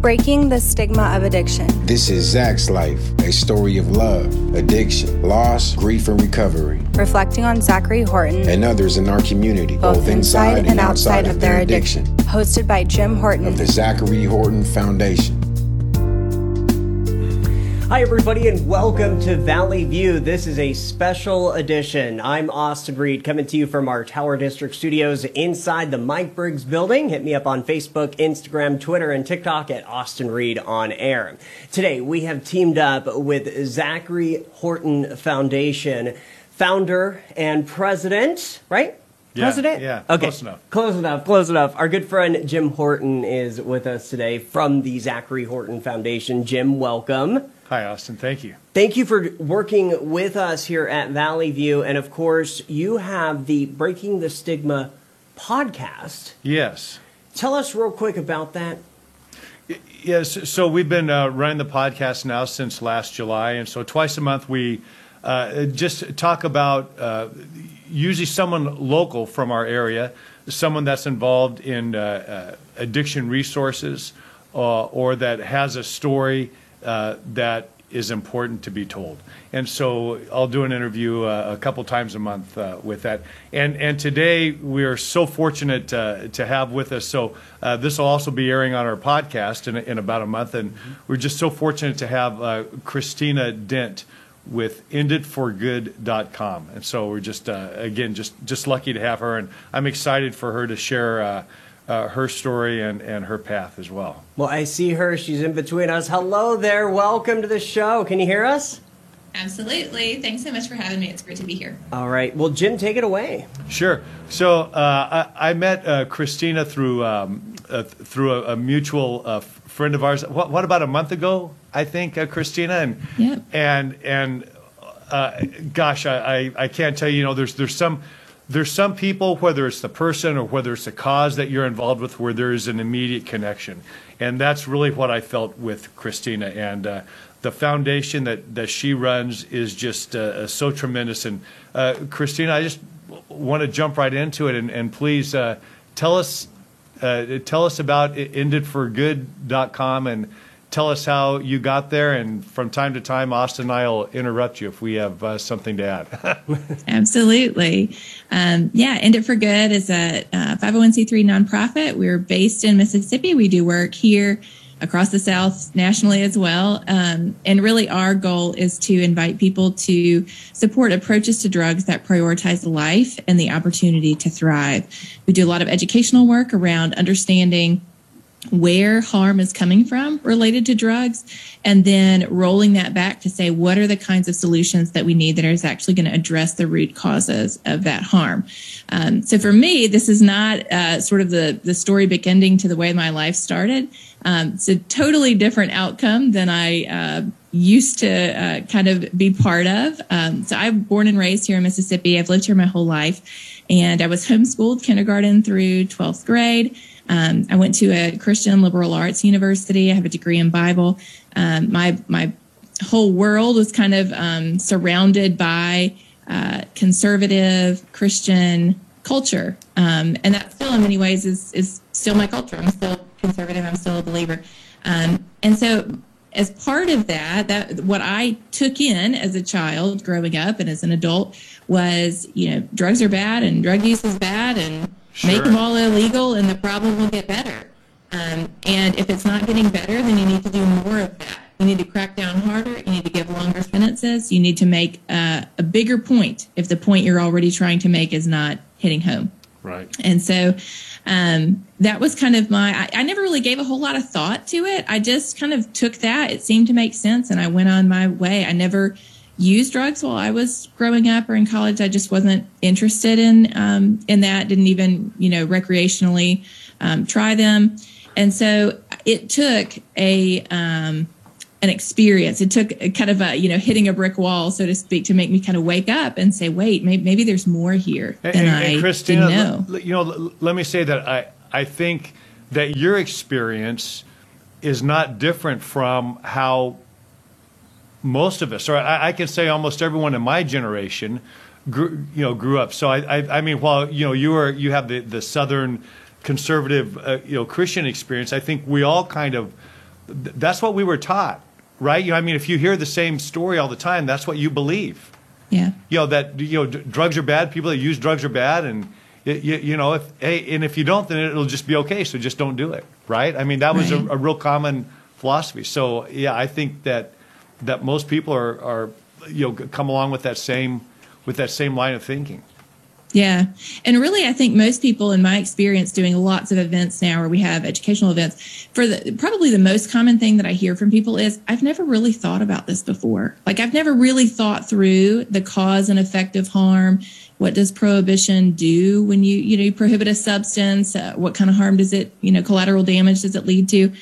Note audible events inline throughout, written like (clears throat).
Breaking the Stigma of Addiction. This is Zach's life, a story of love, addiction, loss, grief, and recovery. Reflecting on Zachary Horton and others in our community, both, inside, and outside, of their addiction. Hosted by Jim Horton of the Zachary Horton Foundation. Hi, everybody, and welcome to Valley View. This is a special edition. I'm Austin Reed, coming to you from our Tower District studios inside the Mike Briggs building. Hit me up on Facebook, Instagram, Twitter, and TikTok at Austin Reed on air. Today, we have teamed up with Zachary Horton Foundation, founder and president, right? Yeah, President? yeah, Okay. close enough. Close enough. Close enough. Our good friend Jim Horton is with us today from the Zachary Horton Foundation. Jim, welcome. Hi, Austin. Thank you. Thank you for working with us here at Valley View. And of course, you have the Breaking the Stigma podcast. Yes. Tell us real quick about that. Yes. So we've been uh, running the podcast now since last July, and so twice a month we uh, just talk about uh, usually someone local from our area, someone that's involved in uh, uh, addiction resources, uh, or that has a story uh, that is important to be told. And so I'll do an interview uh, a couple times a month uh, with that. And and today we are so fortunate uh, to have with us. So uh, this will also be airing on our podcast in, in about a month. And we're just so fortunate to have uh, Christina Dent with enditforgood.com. And so we're just uh, again just just lucky to have her, and I'm excited for her to share. Uh, her story and, and her path as well. Well, I see her. She's in between us. Hello there. Welcome to the show. Can you hear us? Absolutely. Thanks so much for having me. It's great to be here. All right. Well, Jim, take it away. Sure. So uh, I, I, met uh, Christina through um, uh, through a, a mutual uh, friend of ours. What, what, about a month ago? I think uh, Christina and yep. and and uh, gosh, I, I, I can't tell you. You know, there's there's some there's some people, whether it's the person or whether it's the cause that you're involved with, where there is an immediate connection, and that's really what I felt with Christina and. Uh, the foundation that, that she runs is just uh, so tremendous. And uh, Christina, I just want to jump right into it, and, and please uh, tell us uh, tell us about enditforgood.com and tell us how you got there. And from time to time, Austin and I will interrupt you if we have uh, something to add. (laughs) Absolutely. Um, yeah, End It for Good is a 501c3 nonprofit. We're based in Mississippi. We do work here across the South, nationally as well. Um, and really, our goal is to invite people to support approaches to drugs that prioritize life and the opportunity to thrive. We do a lot of educational work around understanding where harm is coming from related to drugs and then rolling that back to say what are the kinds of solutions that we need that is actually going to address the root causes of that harm? Um, so for me this is not uh, sort of the the story ending to the way my life started. Um, it's a totally different outcome than i uh, used to uh, kind of be part of. Um, so i'm born and raised here in mississippi. I've lived here my whole life and i was homeschooled kindergarten through 12th grade um, I went to a Christian liberal arts university. I have a degree in Bible. Um, my my whole world was kind of um, surrounded by uh, conservative Christian culture, um, and that still, in many ways, is is still my culture. I'm still conservative. I'm still a believer, um, and so as part of that, that what I took in as a child growing up and as an adult was, you know, drugs are bad and drug use is bad and Sure. Make them all illegal, and the problem will get better. Um, and if it's not getting better, then you need to do more of that. You need to crack down harder. You need to give longer sentences. You need to make uh, a bigger point if the point you're already trying to make is not hitting home. Right. And so um, that was kind of my, I, I, never really gave a whole lot of thought to it. I just kind of took that. It seemed to make sense, and I went on my way. I never used drugs while I was growing up or in college. I just wasn't interested in um, in that. Didn't even you know recreationally um, try them, and so it took a um, an experience. It took kind of a you know hitting a brick wall, so to speak, to make me kind of wake up and say, wait, maybe, maybe there's more here than and, I and Christina, didn't know. L- you know, l- let me say that I I think that your experience is not different from how most of us, or I, I can say almost everyone in my generation, grew, you know, grew up. So I, I, I mean, while you know you are you have the the southern conservative, uh, you know, Christian experience, I think we all kind of that's what we were taught, right? You know, I mean, if you hear the same story all the time, that's what you believe. Yeah. You know that you know d- drugs are bad. People that use drugs are bad, and y you, you know if hey, and if you don't, then it'll just be okay. So just don't do it, right? I mean, that was Right. a, a real common philosophy. So yeah, I think that that most people are are you know come along with that same with that same line of thinking. Yeah. And really, I think most people, in my experience, doing lots of events now where we have educational events, for the probably the most common thing that I hear from people is, I've never really thought about this before. Like, I've never really thought through the cause and effect of harm. What does prohibition do when you, you know, you prohibit a substance? Uh, what kind of harm does it, you know, collateral damage does it lead to?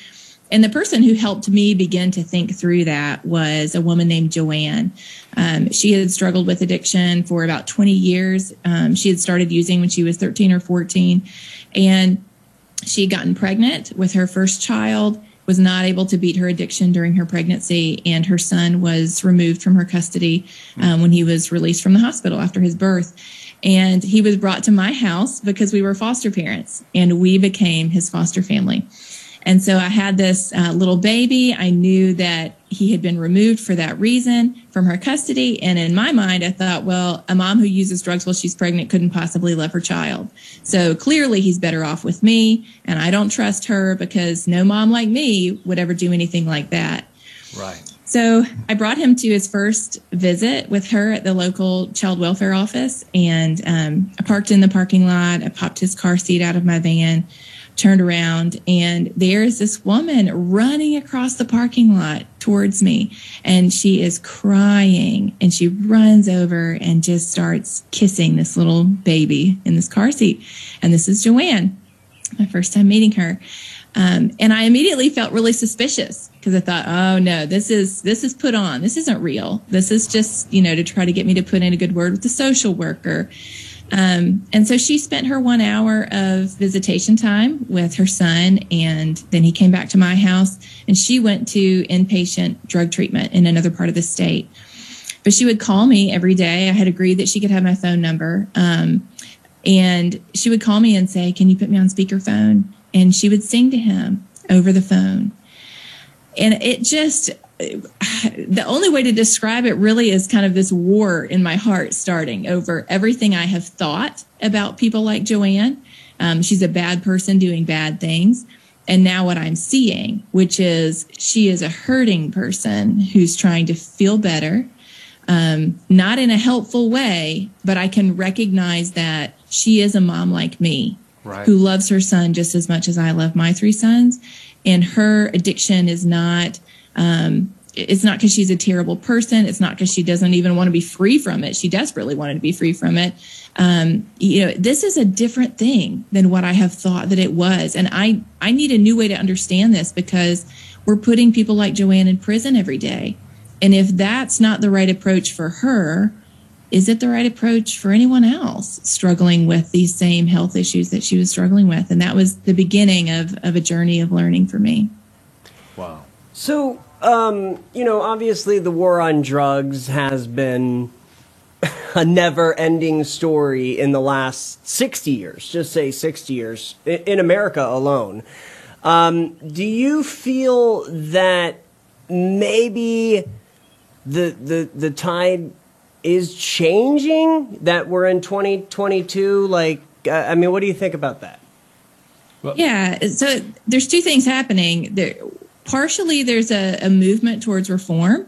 And the person who helped me begin to think through that was a woman named Joanne. Um, she had struggled with addiction for about 20 years. Um, she had started using when she was 13 or 14. And she had gotten pregnant with her first child, was not able to beat her addiction during her pregnancy, and her son was removed from her custody um, when he was released from the hospital after his birth. And he was brought to my house because we were foster parents, and we became his foster family. And so I had this uh, little baby. I knew that he had been removed for that reason from her custody. And in my mind, I thought, well, a mom who uses drugs while she's pregnant couldn't possibly love her child. So clearly he's better off with me. And I don't trust her because no mom like me would ever do anything like that. Right. So I brought him to his first visit with her at the local child welfare office, and um, I parked in the parking lot. I popped his car seat out of my van, turned around, and there's this woman running across the parking lot towards me, and she is crying, and she runs over and just starts kissing this little baby in this car seat, and this is Joanne, my first time meeting her. Um, and I immediately felt really suspicious because I thought, oh no, this is this is put on. This isn't real. This is just you know to try to get me to put in a good word with the social worker. Um, and so she spent her one hour of visitation time with her son, and then he came back to my house, and she went to inpatient drug treatment in another part of the state. But she would call me every day. I had agreed that she could have my phone number. Um, and she would call me and say, Can you put me on speakerphone? And she would sing to him over the phone. And it just, the only way to describe it really is kind of this war in my heart starting over everything I have thought about people like Joanne. Um, she's a bad person doing bad things. And now what I'm seeing, which is she is a hurting person who's trying to feel better, um, not in a helpful way, but I can recognize that she is a mom like me Right. who loves her son just as much as I love my three sons. And her addiction is not, um, it's not because she's a terrible person. It's not because she doesn't even want to be free from it. She desperately wanted to be free from it. Um, you know, this is a different thing than what I have thought that it was. And I, I need a new way to understand this because we're putting people like Joanne in prison every day. And if that's not the right approach for her, is it the right approach for anyone else struggling with these same health issues that she was struggling with? And that was the beginning of, of a journey of learning for me. Wow. So, um, you know, obviously the war on drugs has been a never ending story in the last 60 years, just say 60 years, in America alone. Um, do you feel that maybe the, the, the tide is changing, that we're in 2022? Like, uh, I mean, what do you think about that? Yeah. So there's two things happening. There, partially, there's a, a movement towards reform,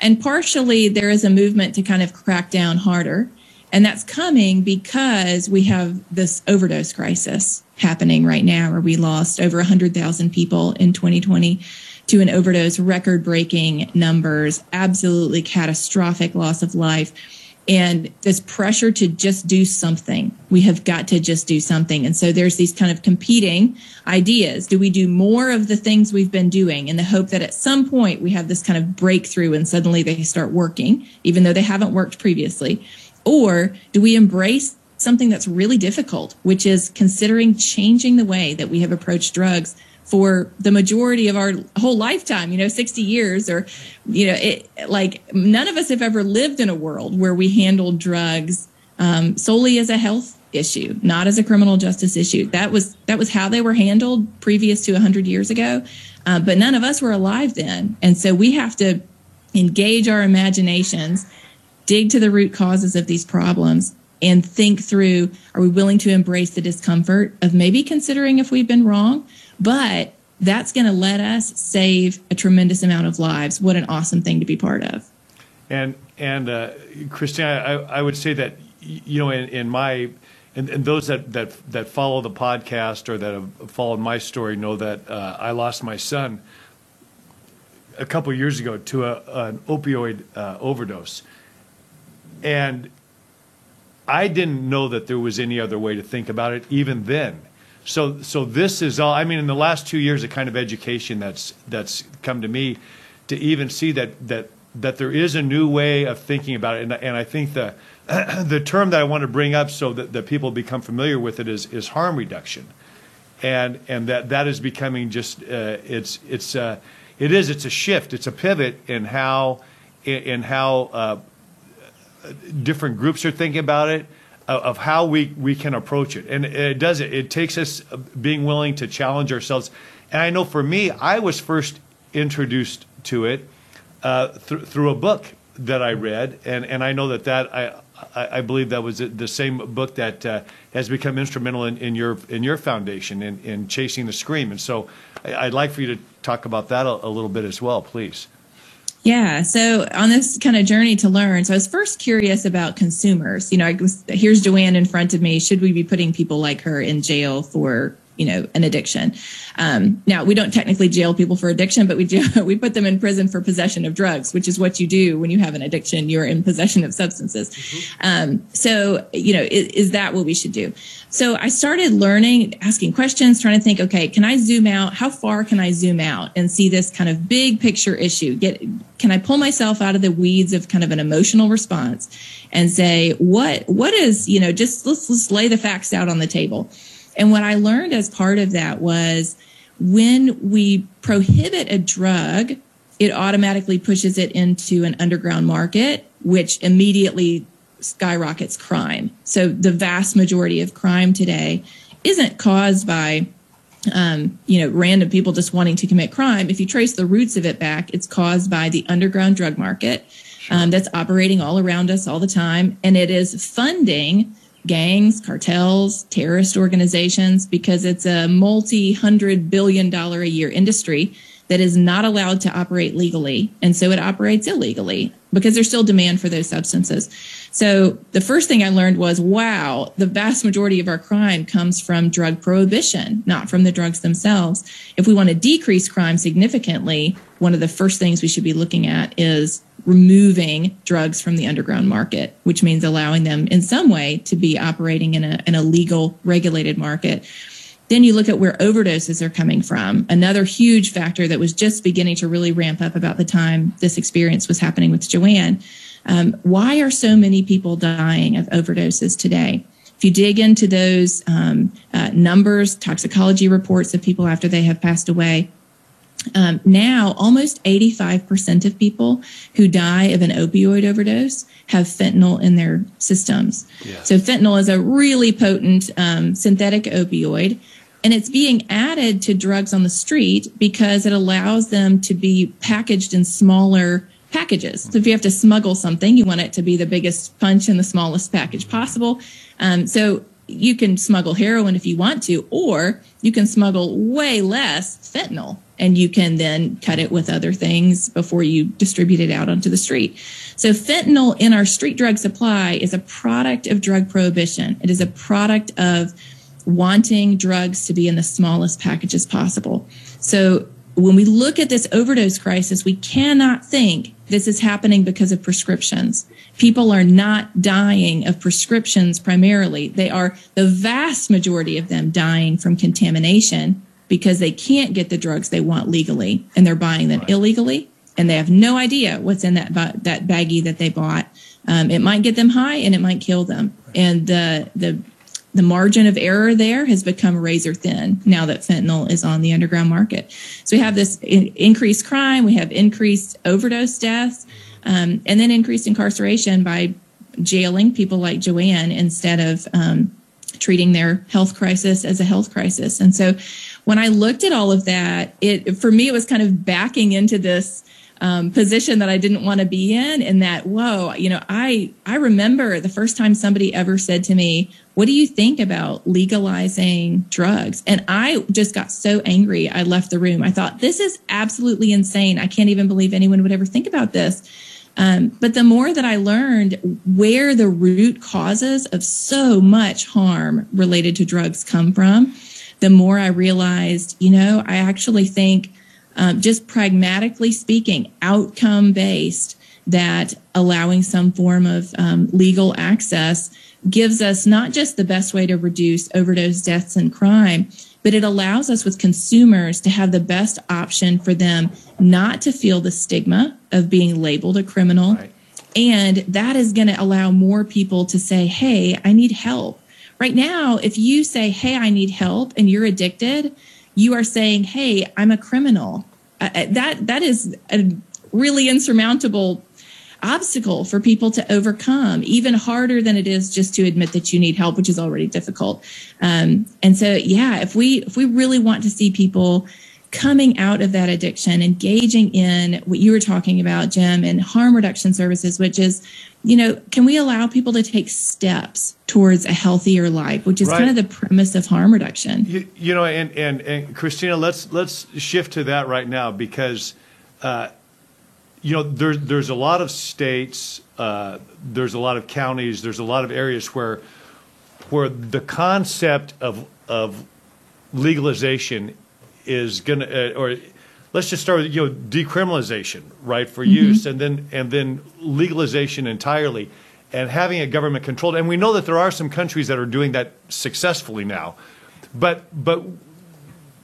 and partially, there is a movement to kind of crack down harder. And that's coming because we have this overdose crisis happening right now, where we lost over 100,000 people in 2020 to an overdose, record breaking numbers, absolutely catastrophic loss of life and this pressure to just do something. We have got to just do something. And so there's these kind of competing ideas. Do we do more of the things we've been doing in the hope that at some point we have this kind of breakthrough and suddenly they start working, even though they haven't worked previously? Or do we embrace something that's really difficult, which is considering changing the way that we have approached drugs for the majority of our whole lifetime, you know, 60 years or, you know, it like none of us have ever lived in a world where we handled drugs um, solely as a health issue, not as a criminal justice issue. That was that was how they were handled previous to 100 years ago. Uh, but none of us were alive then, and so we have to engage our imaginations, dig to the root causes of these problems, and think through: Are we willing to embrace the discomfort of maybe considering if we've been wrong? But that's going to let us save a tremendous amount of lives. What an awesome thing to be part of. And and uh, I, I would say that you know in, in my and, and, those that, that that follow the podcast or that have followed my story know that uh, I lost my son a couple years ago to a, an opioid uh, overdose, and I didn't know that there was any other way to think about it even then. So so this is all. I mean, in the last two years, the kind of education that's that's come to me to even see that that that there is a new way of thinking about it, and, and I think the (clears throat) the term that I want to bring up so that, that people become familiar with it is is harm reduction, and and that that is becoming just uh, it's it's uh, it is it's a shift, it's a pivot in how in, how uh, different groups are thinking about it of how we, we can approach it. And it does it. It takes us being willing to challenge ourselves. And I know for me, I was first introduced to it uh, th- through a book that I read, and, and I know that that I, I, I believe that was the same book that uh, has become instrumental in, in your in your foundation in, in chasing the scream. And so I, would like for you to talk about that a, a little bit as well, please. Yeah. So on this kind of journey to learn, so I was first curious about consumers. You know, I was, here's Joanne in front of me. Should we be putting people like her in jail for you know an addiction. Um, now we don't technically jail people for addiction, but we do (laughs) we put them in prison for possession of drugs, which is what you do when you have an addiction. You're in possession of substances. Mm-hmm. Um, so you know is, is that what we should do? So I started learning, asking questions, trying to think, okay, can I zoom out? How far can I zoom out and see this kind of big picture issue? Get can I pull myself out of the weeds of kind of an emotional response and say, what what is, you know, just let's let's lay the facts out on the table. And what I learned as part of that was when we prohibit a drug, it automatically pushes it into an underground market, which immediately skyrockets crime. So the vast majority of crime today isn't caused by um, you know, random people just wanting to commit crime. If you trace the roots of it back, it's caused by the underground drug market um, that's operating all around us all the time, and it is funding gangs, cartels, terrorist organizations, because it's a multi hundred billion dollar a year industry that is not allowed to operate legally. And so it operates illegally because there's still demand for those substances. So the first thing I learned was wow, the vast majority of our crime comes from drug prohibition, not from the drugs themselves. If we want to decrease crime significantly, one of the first things we should be looking at is removing drugs from the underground market, which means allowing them in some way to be operating in a, in a legal, regulated market. Then you look at where overdoses are coming from. Another huge factor that was just beginning to really ramp up about the time this experience was happening with Joanne. Um, why are so many people dying of overdoses today? If you dig into those um, uh, numbers, toxicology reports of people after they have passed away, um, now, almost 85% of people who die of an opioid overdose have fentanyl in their systems. Yeah. So, fentanyl is a really potent um, synthetic opioid, and it's being added to drugs on the street because it allows them to be packaged in smaller packages. So, if you have to smuggle something, you want it to be the biggest punch in the smallest package possible. Um, so, you can smuggle heroin if you want to, or you can smuggle way less fentanyl and you can then cut it with other things before you distribute it out onto the street. So fentanyl in our street drug supply is a product of drug prohibition. It is a product of wanting drugs to be in the smallest packages possible. So when we look at this overdose crisis, we cannot think this is happening because of prescriptions. People are not dying of prescriptions primarily. They are the vast majority of them dying from contamination because they can't get the drugs they want legally and they're buying them right. illegally and they have no idea what's in that that baggie that they bought. Um, it might get them high and it might kill them. And the the the margin of error there has become razor thin now that fentanyl is on the underground market. So we have this in, increased crime, we have increased overdose deaths, um, and then increased incarceration by jailing people like Joanne instead of um, treating their health crisis as a health crisis. And so when I looked at all of that, it for me it was kind of backing into this um, position that I didn't want to be in. And that, whoa, you know, I I remember the first time somebody ever said to me, "What do you think about legalizing drugs?" And I just got so angry, I left the room. I thought, "This is absolutely insane. I can't even believe anyone would ever think about this." Um, but the more that I learned where the root causes of so much harm related to drugs come from, the more I realized, you know, I actually think um, just pragmatically speaking, outcome based, that allowing some form of um, legal access gives us not just the best way to reduce overdose deaths and crime, but it allows us with consumers to have the best option for them not to feel the stigma of being labeled a criminal. Right. And that is going to allow more people to say, hey, I need help. Right now, if you say, hey, I need help, and you're addicted, you are saying, "Hey, I'm a criminal." Uh, uh, that that is a really insurmountable obstacle for people to overcome, even harder than it is just to admit that you need help, which is already difficult. Um, and so, yeah, if we if we really want to see people coming out of that addiction, engaging in what you were talking about, Jim, and harm reduction services, which is, you know, can we allow people to take steps towards a healthier life, which is right. kind of the premise of harm reduction. You, you, know, and, and, and Christina, let's let's shift to that right now because, uh, you know, there's there's a lot of states, uh, there's a lot of counties, there's a lot of areas where where the concept of of legalization is going to, uh, or let's just start with you know decriminalization, right, for mm-hmm. use, and then and then legalization entirely, and having it government controlled. And we know that there are some countries that are doing that successfully now, but but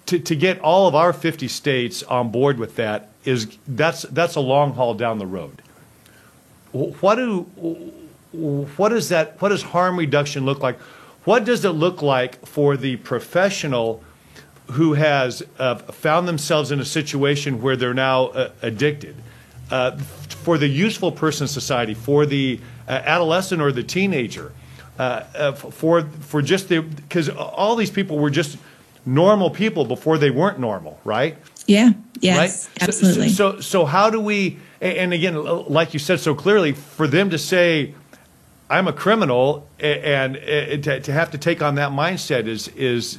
to, to get all of our 50 states on board with that is that's that's a long haul down the road. What do what does that what does harm reduction look like? What does it look like for the professional who has uh, found themselves in a situation where they're now uh, addicted. Uh, for the useful person society, for the uh, adolescent or the teenager, uh, uh, for for just the because all these people were just normal people before they weren't normal, right? Yeah. Yes. Right? Absolutely. So, so, so how do we? And again, like you said so clearly, for them to say, "I'm a criminal," and, and to, to have to take on that mindset is is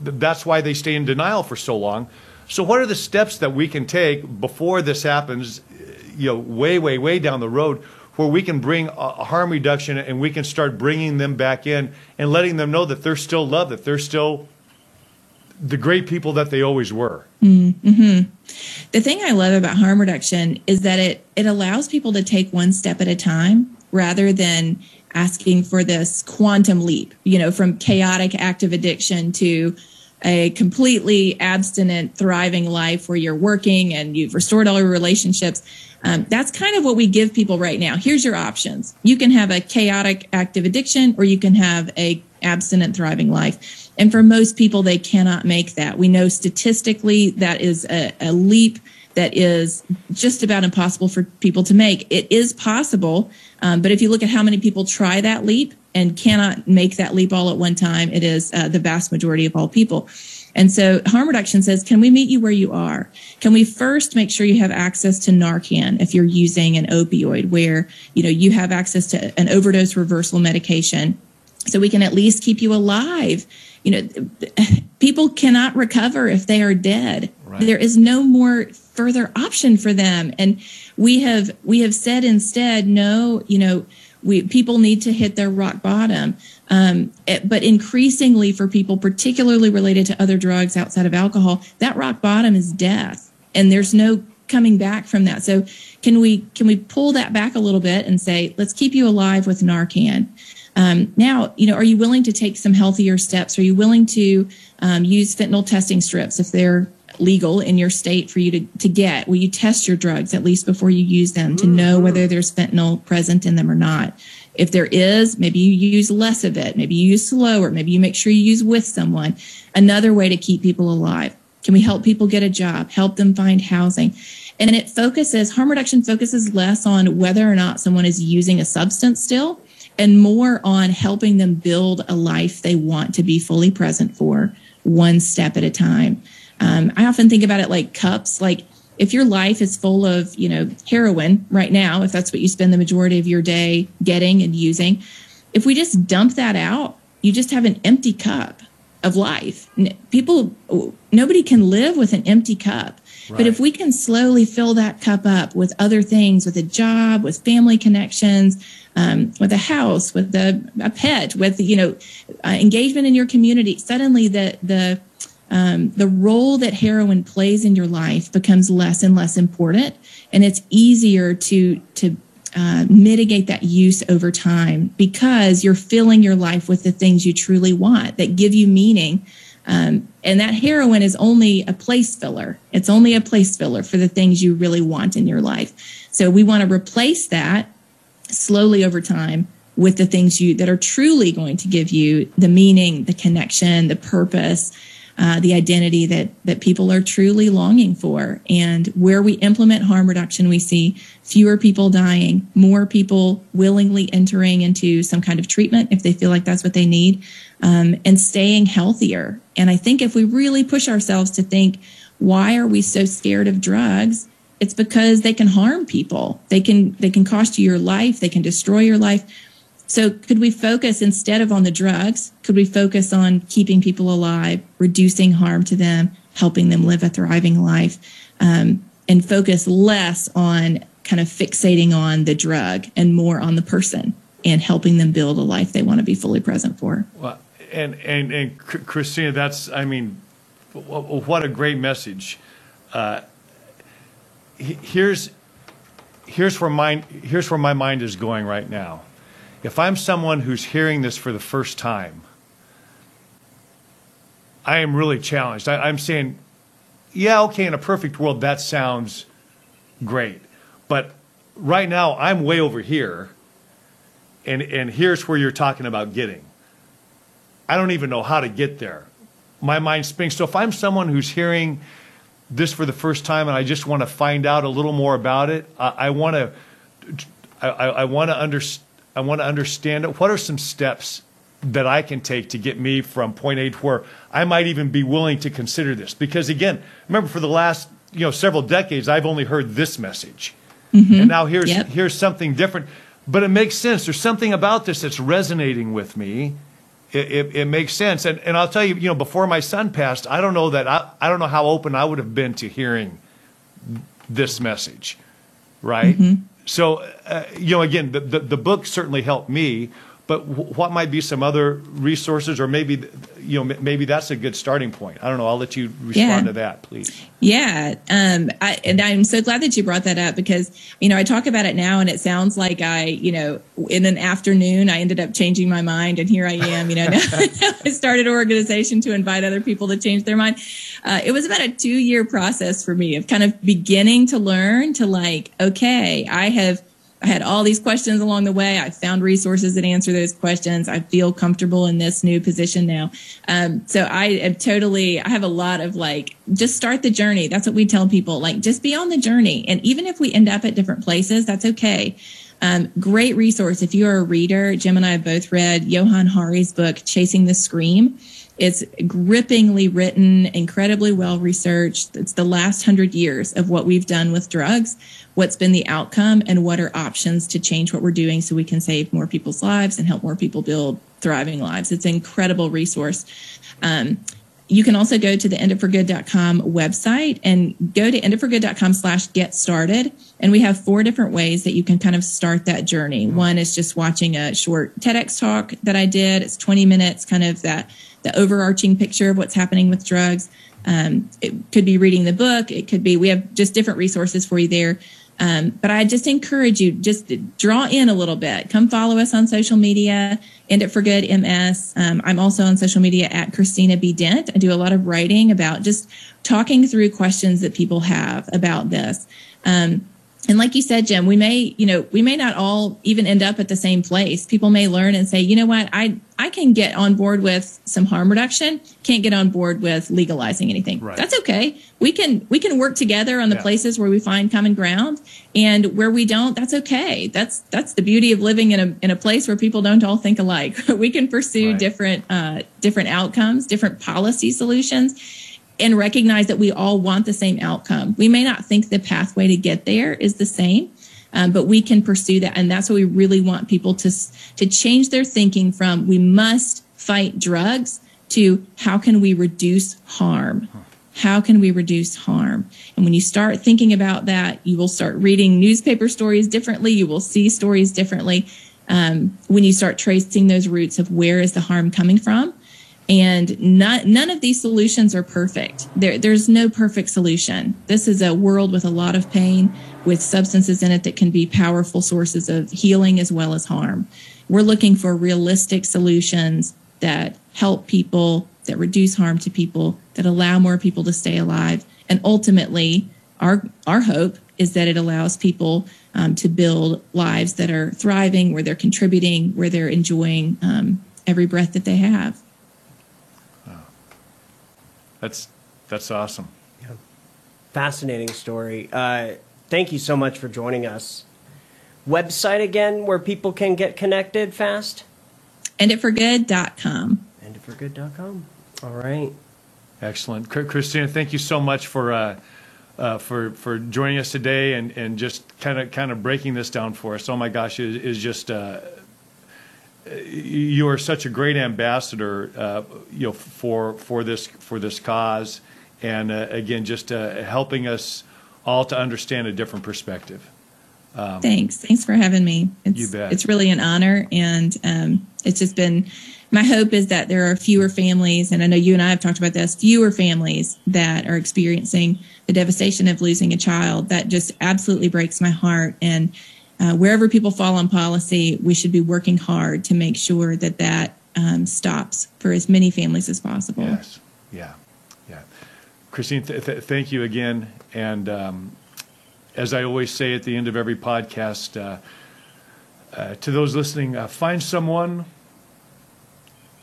that's why they stay in denial for so long. So, what are the steps that we can take before this happens? You know, way, way, way down the road, where we can bring a harm reduction and we can start bringing them back in and letting them know that they're still loved, that they're still the great people that they always were. Mm-hmm. The thing I love about harm reduction is that it it allows people to take one step at a time rather than asking for this quantum leap, you know, from chaotic active addiction to a completely abstinent, thriving life where you're working and you've restored all your relationships. Um, that's kind of what we give people right now. Here's your options. You can have a chaotic active addiction or you can have a abstinent thriving life. And for most people, they cannot make that. We know statistically that is a, a leap that is just about impossible for people to make. It is possible, um, but if you look at how many people try that leap and cannot make that leap all at one time, it is uh, the vast majority of all people. And so harm reduction says, can we meet you where you are? Can we first make sure you have access to Narcan if you're using an opioid where, you know, you have access to an overdose reversal medication so we can at least keep you alive. You know, (laughs) people cannot recover if they are dead. Right. There is no more further option for them. And we have we have said instead, no, you know, we people need to hit their rock bottom. Um, eh, but increasingly for people, particularly related to other drugs outside of alcohol, that rock bottom is death, and there's no coming back from that. So can we can we pull that back a little bit and say, let's keep you alive with Narcan. Um, now, you know, are you willing to take some healthier steps? Are you willing to um, use fentanyl testing strips if they're legal in your state for you to, to get? Will you test your drugs at least before you use them to know mm-hmm. whether there's fentanyl present in them or not? If there is, maybe you use less of it. Maybe you use slower. Maybe you make sure you use with someone. Another way to keep people alive. Can we help people get a job? Help them find housing? And it focuses, harm reduction focuses less on whether or not someone is using a substance still and more on helping them build a life they want to be fully present for one step at a time. Um, I often think about it like cups, like if your life is full of, you know, heroin right now, if that's what you spend the majority of your day getting and using, if we just dump that out, you just have an empty cup of life. People, nobody can live with an empty cup. Right. But if we can slowly fill that cup up with other things, with a job, with family connections, um, with a house, with a, a pet, with you know uh, engagement in your community, suddenly the the um, the role that heroin plays in your life becomes less and less important, and it's easier to to uh, mitigate that use over time because you're filling your life with the things you truly want that give you meaning. Um, and that heroin is only a place filler. It's only a place filler for the things you really want in your life. So we want to replace that slowly over time with the things you that are truly going to give you the meaning, the connection, the purpose, uh, the identity that that people are truly longing for. And where we implement harm reduction, we see fewer people dying, more people willingly entering into some kind of treatment if they feel like that's what they need, um, and staying healthier. And I think if we really push ourselves to think, why are we so scared of drugs? It's because they can harm people. They can they can cost you your life. They can destroy your life so could we focus instead of on the drugs? Could we focus on keeping people alive, reducing harm to them, helping them live a thriving life, um, and focus less on kind of fixating on the drug and more on the person and helping them build a life they want to be fully present for. Well, and and and Christina, that's I mean, what a great message. Uh, here's here's where mind here's where my mind is going right now if I'm someone who's hearing this for the first time, I am really challenged. I, am saying, yeah, okay, in a perfect world, that sounds great. But right now, I'm way over here, and, and here's where you're talking about getting. I don't even know how to get there. My mind spins. So if I'm someone who's hearing this for the first time and I just want to find out a little more about it, I, I want to I, I want to understand I want to understand it. What are some steps that I can take to get me from point A to where I might even be willing to consider this? Because again, remember for the last you know several decades, I've only heard this message, mm-hmm. and now here's yep. here's something different. But it makes sense. There's something about this that's resonating with me. It, it, it, makes sense. And, and I'll tell you, you know, before my son passed, I don't know that I, I don't know how open I would have been to hearing this message, right? Mm-hmm. So, uh, you know, again, the, the, the, book certainly helped me, but what might be some other resources, or maybe, you know, m- maybe that's a good starting point. I don't know. I'll let you respond yeah. to that, please. Yeah, um, I, and I'm so glad that you brought that up because you know I talk about it now, and it sounds like I, you know, in an afternoon I ended up changing my mind, and here I am. You know, (laughs) now, (laughs) I started an organization to invite other people to change their mind. Uh, it was about a two year process for me of kind of beginning to learn to like, okay, I have I had all these questions along the way. I found resources that answer those questions. I feel comfortable in this new position now. Um, so I am totally, I have a lot of like, just start the journey. That's what we tell people. Like, just be on the journey. And even if we end up at different places, that's okay. Um, great resource. If you're a reader, Jim and I have both read Johann Hari's book, Chasing the Scream. It's grippingly written, incredibly well researched. It's the last hundred years of what we've done with drugs, what's been the outcome, and what are options to change what we're doing so we can save more people's lives and help more people build thriving lives. It's an incredible resource. Um, you can also go to the enditforgood.com website and go to enditforgood.com slash get started. And we have four different ways that you can kind of start that journey. One is just watching a short TEDx talk that I did. It's 20 minutes, kind of that the overarching picture of what's happening with drugs. Um, it could be reading the book. It could be, we have just different resources for you there. Um, but I just encourage you, just draw in a little bit. Come follow us on social media, End It for Good MS. Um, I'm also on social media at Christina B. Dent. I do a lot of writing about just talking through questions that people have about this. Um, and like you said, Jim, we may, you know, we may not all even end up at the same place. People may learn and say, you know what, I I can get on board with some harm reduction, can't get on board with legalizing anything. Right. That's okay. We can we can work together on the Yeah. places where we find common ground, and where we don't, that's okay. That's that's the beauty of living in a in a place where people don't all think alike. (laughs) we can pursue Right. different uh, different outcomes, different policy solutions and recognize that we all want the same outcome. We may not think the pathway to get there is the same, um, but we can pursue that, and that's what we really want people to to change their thinking from we must fight drugs to how can we reduce harm. How can we reduce harm? And when you start thinking about that, you will start reading newspaper stories differently. You will see stories differently. Um, when you start tracing those roots of where is the harm coming from, and not, none of these solutions are perfect. There, there's no perfect solution. This is a world with a lot of pain, with substances in it that can be powerful sources of healing as well as harm. We're looking for realistic solutions that help people, that reduce harm to people, that allow more people to stay alive. And ultimately, our, our hope is that it allows people um, to build lives that are thriving, where they're contributing, where they're enjoying um, every breath that they have. That's that's awesome. Yeah. Fascinating story. Uh, thank you so much for joining us. Website again where people can get connected fast? enditforgood.com. Enditforgood.com. All right. Excellent, Christina. Thank you so much for uh, uh, for for joining us today and, and just kind of kind of breaking this down for us. Oh my gosh, it is just uh, you are such a great ambassador, uh, you know, for for this for this cause, and uh, again, just uh, helping us all to understand a different perspective. Thanks. Thanks for having me. It's, You bet. It's really an honor. And um, it's just been my hope is that there are fewer families, and I know you and I have talked about this, fewer families that are experiencing the devastation of losing a child. That just absolutely breaks my heart. And uh, wherever people fall on policy, we should be working hard to make sure that that um, stops for as many families as possible. Yes. Yeah. Yeah. Christine, th- th- thank you again. And um, as I always say at the end of every podcast, uh, uh, to those listening, uh, find someone,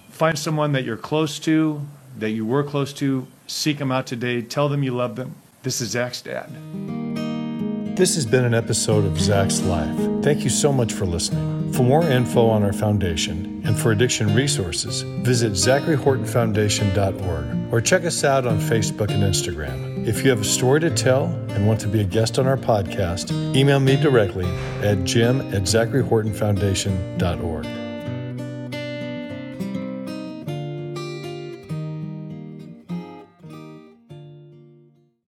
find someone that you're close to, that you were close to, seek them out today, tell them you love them. This is Zach's dad. This has been an episode of Zach's Life. Thank you so much for listening. For more info on our foundation and for addiction resources, visit zacharyhortonfoundation.org or check us out on Facebook and Instagram. If you have a story to tell and want to be a guest on our podcast, email me directly at jim at zacharyhortonfoundation.org.